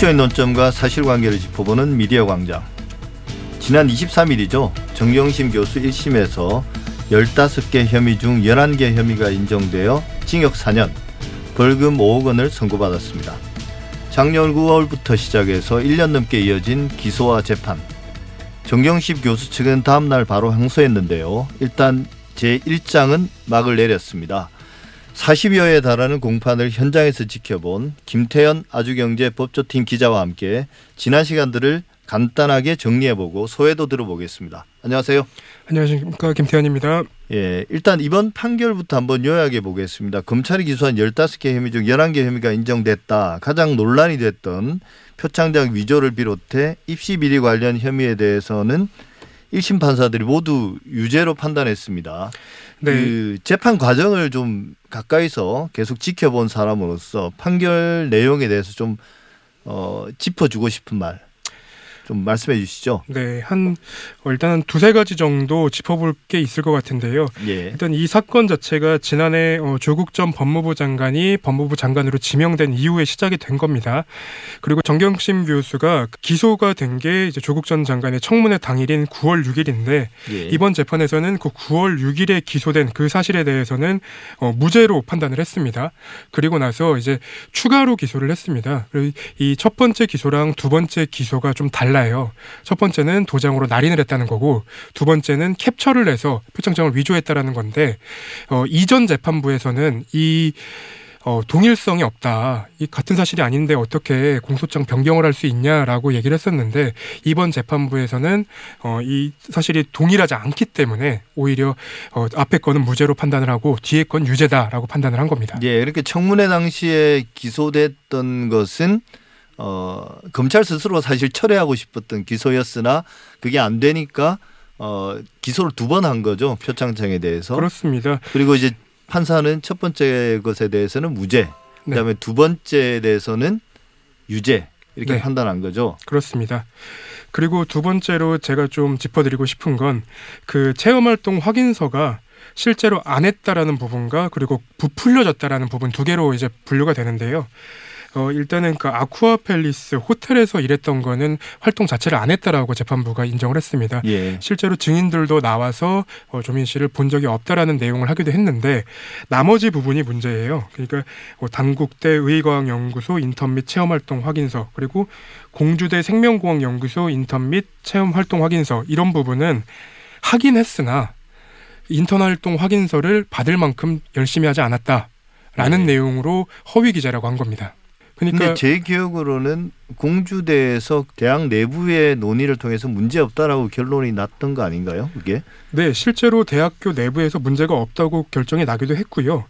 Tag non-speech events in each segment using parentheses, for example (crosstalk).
이슈의 논점과 사실관계를 짚어보는 미디어 광장. 지난 23일이죠. 정경심 교수 1심에서 15개 혐의 중 11개 혐의가 인정되어 징역 4년, 벌금 5억 원을 선고받았습니다. 작년 9월부터 시작해서 1년 넘게 이어진 기소와 재판. 정경심 교수 측은 다음날 바로 항소했는데요. 일단 제1장은 막을 내렸습니다. 40여에 달하는 공판을 현장에서 지켜본 김태현 아주경제 법조팀 기자와 함께 지난 시간들을 간단하게 정리해보고 소회도 들어보겠습니다. 안녕하세요. 안녕하십니까 김태현입니다. 예, 일단 이번 판결부터 한번 요약해 보겠습니다. 검찰이 기소한 15개 혐의 중 11개 혐의가 인정됐다. 가장 논란이 됐던 표창장 위조를 비롯해 입시 비리 관련 혐의에 대해서는 1심 판사들이 모두 유죄로 판단했습니다. 네. 그 재판 과정을 좀 가까이서 계속 지켜본 사람으로서 판결 내용에 대해서 좀 어, 짚어주고 싶은 말. 좀 말씀해 주시죠. 네, 한 어, 일단은 두세 가지 정도 짚어볼 게 있을 것 같은데요. 예. 일단 이 사건 자체가 지난해 어, 조국 전 법무부 장관이 법무부 장관으로 지명된 이후에 시작이 된 겁니다. 그리고 정경심 교수가 기소가 된 게 이제 조국 전 장관의 청문회 당일인 9월 6일인데 예. 이번 재판에서는 그 9월 6일에 기소된 그 사실에 대해서는 어, 무죄로 판단을 했습니다. 그리고 나서 이제 추가로 기소를 했습니다. 이 첫 번째 기소랑 두 번째 기소가 좀 달라. 달라요. 첫 번째는 도장으로 날인을 했다는 거고 두 번째는 캡처를 해서 표창장을 위조했다라는 건데 어, 이전 재판부에서는 이 어, 동일성이 없다. 이 같은 사실이 아닌데 어떻게 공소장 변경을 할 수 있냐라고 얘기를 했었는데 이번 재판부에서는 어, 이 사실이 동일하지 않기 때문에 오히려 어, 앞에 거는 무죄로 판단을 하고 뒤에 건 유죄다라고 판단을 한 겁니다. 예, 이렇게 청문회 당시에 기소됐던 것은 어, 검찰 스스로 사실 철회하고 싶었던 기소였으나 그게 안 되니까 어, 기소를 두 번 한 거죠. 표창장에 대해서. 그렇습니다. 그리고 이제 판사는 첫 번째 것에 대해서는 무죄, 네. 그다음에 네. 두 번째에 대해서는 유죄 이렇게 네. 판단한 거죠. 그렇습니다. 그리고 두 번째로 제가 좀 짚어드리고 싶은 건 그 체험활동 확인서가 실제로 안 했다라는 부분과 그리고 부풀려졌다라는 부분 두 개로 이제 분류가 되는데요. 어, 일단은 그 아쿠아 팰리스 호텔에서 일했던 거는 활동 자체를 안 했다라고 재판부가 인정을 했습니다. 예. 실제로 증인들도 나와서 어, 조민 씨를 본 적이 없다라는 내용을 하기도 했는데 나머지 부분이 문제예요. 그러니까 뭐 단국대 의과학연구소 인턴 및 체험활동 확인서 그리고 공주대 생명공학연구소 인턴 및 체험활동 확인서 이런 부분은 하긴 했으나 인턴 활동 확인서를 받을 만큼 열심히 하지 않았다라는 네. 내용으로 허위 기자라고 한 겁니다. 그러니까 근데 제 기억으로는 공주대에서 대학 내부의 논의를 통해서 문제 없다라고 결론이 났던 거 아닌가요? 그게? 네, 실제로 대학교 내부에서 문제가 없다고 결정이 나기도 했고요.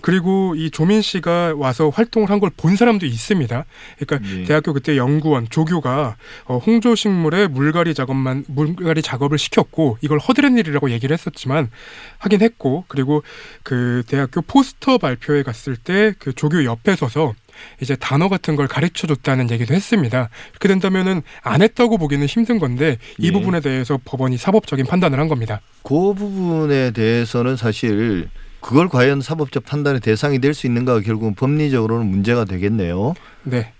그리고 이 조민 씨가 와서 활동을 한 걸 본 사람도 있습니다. 그러니까 네. 대학교 그때 연구원 조교가 어, 홍조 식물의 물갈이 작업만 물갈이 작업을 시켰고 이걸 허드렛 일이라고 얘기를 했었지만 하긴 했고 그리고 그 대학교 포스터 발표회 갔을 때 그 조교 옆에 서서 이제 단어 같은 걸 가르쳐 줬다는 얘기도 했습니다. 그렇게 된다면은 안 했다고 보기는 힘든 건데 이 예. 부분에 대해서 법원이 사법적인 판단을 한 겁니다. 그 부분에 대해서는 사실 그걸 과연 사법적 판단의 대상이 될 수 있는가가 결국은 법리적으로는 문제가 되겠네요. 네.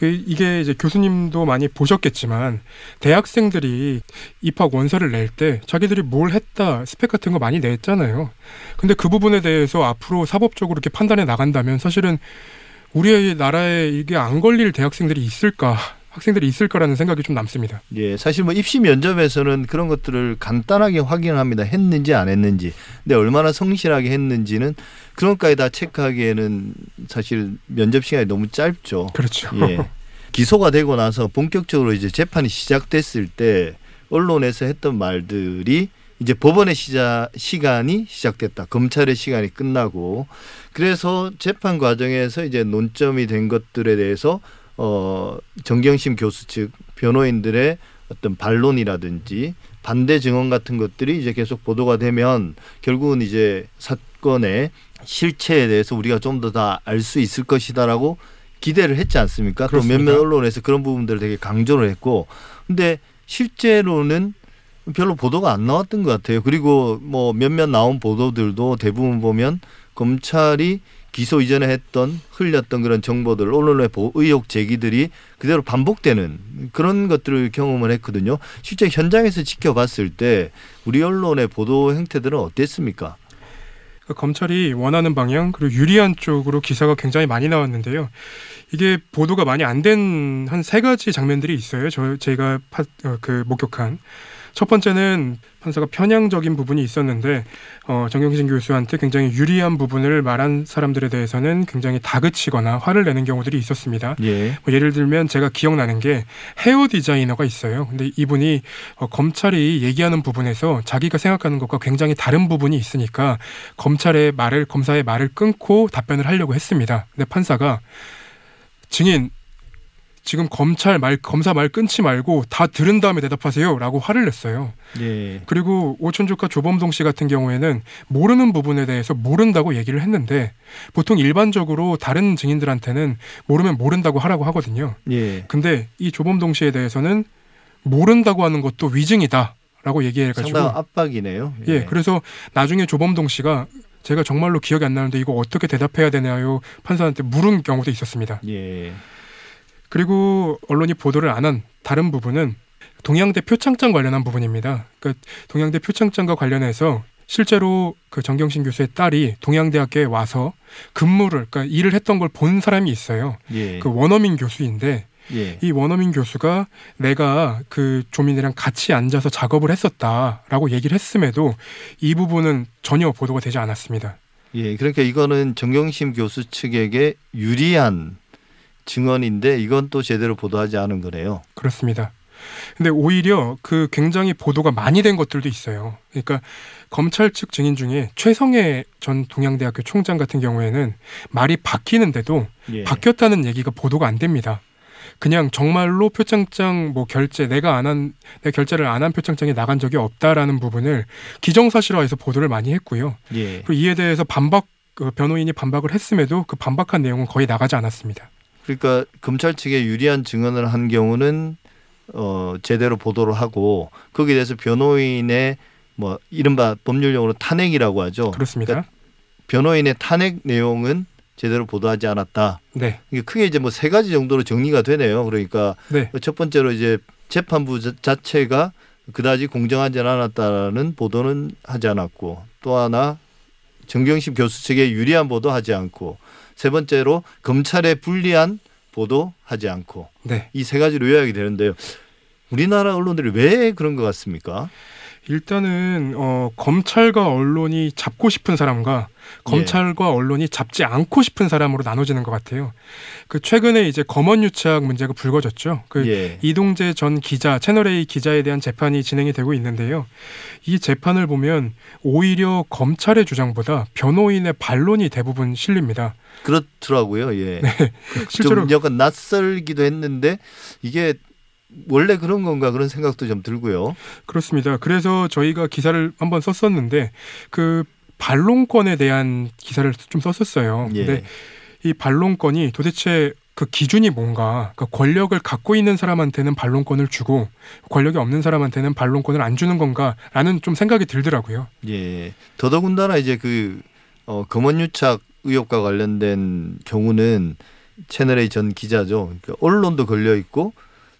그 이게 이제 교수님도 많이 보셨겠지만 대학생들이 입학 원서를 낼 때 자기들이 뭘 했다 스펙 같은 거 많이 냈잖아요. 근데 그 부분에 대해서 앞으로 사법적으로 이렇게 판단해 나간다면 사실은 우리 나라에 이게 안 걸릴 대학생들이 있을까? 학생들이 있을 거라는 생각이 좀 남습니다. 예, 사실 뭐 입시 면접에서는 그런 것들을 간단하게 확인합니다. 했는지 안 했는지. 근데 얼마나 성실하게 했는지는 그런 것까지 다 체크하기에는 사실 면접 시간이 너무 짧죠. 그렇죠. 예. 기소가 되고 나서 본격적으로 이제 재판이 시작됐을 때 언론에서 했던 말들이 이제 법원의 시작 시간이 시작됐다. 검찰의 시간이 끝나고 그래서 재판 과정에서 이제 논점이 된 것들에 대해서 어 정경심 교수 측 변호인들의 어떤 반론이라든지 반대 증언 같은 것들이 이제 계속 보도가 되면 결국은 이제 사건의 실체에 대해서 우리가 좀 더 다 알 수 있을 것이다라고 기대를 했지 않습니까? 그렇습니다. 또 몇몇 언론에서 그런 부분들을 되게 강조를 했고 근데 실제로는 별로 보도가 안 나왔던 것 같아요. 그리고 뭐 몇몇 나온 보도들도 대부분 보면 검찰이 기소 이전에 했던 흘렸던 그런 정보들 언론의 의혹 제기들이 그대로 반복되는 그런 것들을 경험을 했거든요. 실제 현장에서 지켜봤을 때 우리 언론의 보도 행태들은 어땠습니까? 그 검찰이 원하는 방향 그리고 유리한 쪽으로 기사가 굉장히 많이 나왔는데요. 이게 보도가 많이 안 된 한 세 가지 장면들이 있어요. 저 제가 파, 어, 그 목격한 첫 번째는 판사가 편향적인 부분이 있었는데 어, 정경심 교수한테 굉장히 유리한 부분을 말한 사람들에 대해서는 굉장히 다그치거나 화를 내는 경우들이 있었습니다. 예. 뭐 예를 들면 제가 기억나는 게 헤어 디자이너가 있어요. 근데 이분이 어, 검찰이 얘기하는 부분에서 자기가 생각하는 것과 굉장히 다른 부분이 있으니까 검찰의 말을 검사의 말을 끊고 답변을 하려고 했습니다. 근데 판사가 증인 지금 검찰 말 검사 말 끊지 말고 다 들은 다음에 대답하세요라고 화를 냈어요. 예. 그리고 오천조카 조범동 씨 같은 경우에는 모르는 부분에 대해서 모른다고 얘기를 했는데 보통 일반적으로 다른 증인들한테는 모르면 모른다고 하라고 하거든요. 예. 근데 이 조범동 씨에 대해서는 모른다고 하는 것도 위증이다라고 얘기해가지고 상당 압박이네요. 예. 예. 그래서 나중에 조범동 씨가 제가 정말로 기억이 안 나는데 이거 어떻게 대답해야 되나요? 판사한테 물은 경우도 있었습니다. 예. 그리고 언론이 보도를 안 한 다른 부분은 동양대 표창장 관련한 부분입니다. 그러니까 동양대 표창장과 관련해서 실제로 그 정경신 교수의 딸이 동양대학교에 와서 근무를 그러니까 일을 했던 걸 본 사람이 있어요. 예. 그 원어민 교수인데 예. 이 원어민 교수가 내가 그 조민이랑 같이 앉아서 작업을 했었다라고 얘기를 했음에도 이 부분은 전혀 보도가 되지 않았습니다. 예, 그러니까 이거는 정경심 교수 측에게 유리한 증언인데 이건 또 제대로 보도하지 않은 거네요. 그렇습니다. 근데 오히려 그 굉장히 보도가 많이 된 것들도 있어요. 그러니까 검찰 측 증인 중에 최성애 전 동양대학교 총장 같은 경우에는 말이 바뀌는데도 예. 바뀌었다는 얘기가 보도가 안 됩니다. 그냥 정말로 표창장 뭐 결제 내가 안 한 내 결제를 안 한 표창장이 나간 적이 없다라는 부분을 기정사실화해서 보도를 많이 했고요. 예. 그리고 이에 대해서 반박 그 변호인이 반박을 했음에도 그 반박한 내용은 거의 나가지 않았습니다. 그러니까 검찰 측에 유리한 증언을 한 경우는 어 제대로 보도를 하고 거기에 대해서 변호인의 뭐 이른바 법률용어로 탄핵이라고 하죠. 그렇습니다. 그러니까 변호인의 탄핵 내용은 제대로 보도하지 않았다. 네. 이게 크게 이제 뭐 세 가지 정도로 정리가 되네요. 그러니까 네. 첫 번째로 이제 재판부 자체가 그다지 공정하지 않았다는 보도는 하지 않았고 또 하나 정경심 교수 측에 유리한 보도하지 않고 세 번째로 검찰에 불리한 보도하지 않고 네. 이세 가지로 요약이 되는데요. 우리나라 언론들이 왜 그런 것 같습니까? 일단은 어, 검찰과 언론이 잡고 싶은 사람과 검찰과 예. 언론이 잡지 않고 싶은 사람으로 나눠지는 것 같아요. 그 최근에 이제 검언 유착 문제가 불거졌죠. 그 예. 이동재 전 기자 채널 A 기자에 대한 재판이 진행이 되고 있는데요. 이 재판을 보면 오히려 검찰의 주장보다 변호인의 반론이 대부분 실립니다. 그렇더라고요. 예. (laughs) 네. 실제로 좀 약간 낯설기도 했는데 이게 원래 그런 건가 그런 생각도 좀 들고요. 그렇습니다. 그래서 저희가 기사를 한번 썼었는데 그 반론권에 대한 기사를 좀 썼었어요. 예. 근데 이 반론권이 도대체 그 기준이 뭔가 그 권력을 갖고 있는 사람한테는 반론권을 주고 권력이 없는 사람한테는 반론권을 안 주는 건가라는 좀 생각이 들더라고요. 예. 더더군다나 이제 그 어, 검언유착 의혹과 관련된 경우는 채널 A 전 기자죠. 그러니까 언론도 걸려 있고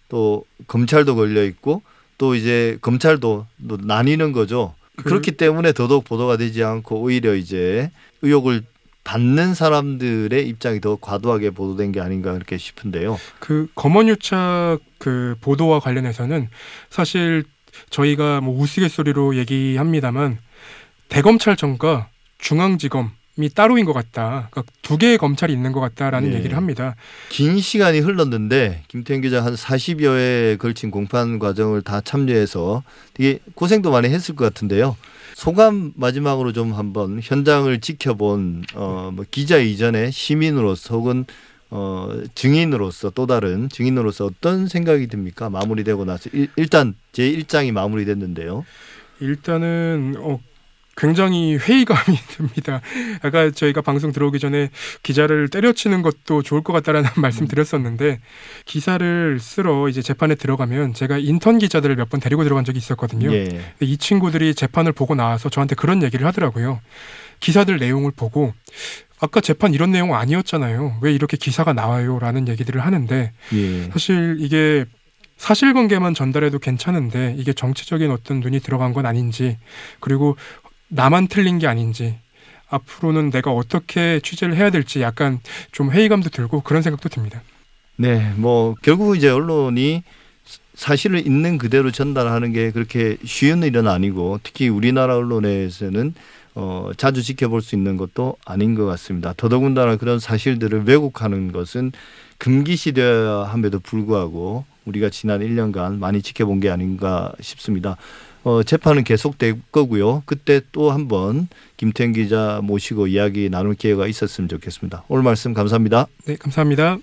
또 검찰도 걸려 있고 또 이제 검찰도 또 나뉘는 거죠. 그... 그렇기 때문에 더더욱 보도가 되지 않고 오히려 이제 의혹을 받는 사람들의 입장이 더 과도하게 보도된 게 아닌가 그렇게 싶은데요. 그 검언유착 그 보도와 관련해서는 사실 저희가 뭐 우스갯소리로 얘기합니다만 대검찰청과 중앙지검 이 따로인 것 같다. 그러니까 두 개의 검찰이 있는 것 같다라는 네. 얘기를 합니다. 긴 시간이 흘렀는데 김태현 기자 한 40여회에 걸친 공판 과정을 다 참여해서 되게 고생도 많이 했을 것 같은데요. 소감 마지막으로 좀 한번 현장을 지켜본 어 뭐 기자 이전에 시민으로서 혹은 어 증인으로서 또 다른 증인으로서 어떤 생각이 듭니까? 마무리되고 나서 일, 단 제 1장이 마무리됐는데요. 일단은 어 굉장히 회의감이 (laughs) 듭니다. 아까 저희가 방송 들어오기 전에 기자를 때려치는 것도 좋을 것 같다라는 (laughs) 말씀 드렸었는데 기사를 쓰러 이제 재판에 들어가면 제가 인턴 기자들을 몇 번 데리고 들어간 적이 있었거든요. 예. 이 친구들이 재판을 보고 나와서 저한테 그런 얘기를 하더라고요. 기사들 내용을 보고 아까 재판 이런 내용 아니었잖아요. 왜 이렇게 기사가 나와요? 라는 얘기들을 하는데 예. 사실 이게 사실관계만 전달해도 괜찮은데 이게 정치적인 어떤 눈이 들어간 건 아닌지 그리고 나만 틀린 게 아닌지 앞으로는 내가 어떻게 취재를 해야 될지 약간 좀 회의감도 들고 그런 생각도 듭니다. 네, 뭐 결국 이제 언론이 사실을 있는 그대로 전달하는 게 그렇게 쉬운 일은 아니고 특히 우리나라 언론에서는 어, 자주 지켜볼 수 있는 것도 아닌 것 같습니다. 더더군다나 그런 사실들을 왜곡하는 것은 금기시되어야 함에도 불구하고 우리가 지난 1년간 많이 지켜본 게 아닌가 싶습니다. 어, 재판은 계속될 거고요. 그때 또 한번 김태현 기자 모시고 이야기 나눌 기회가 있었으면 좋겠습니다. 오늘 말씀 감사합니다. 네, 감사합니다.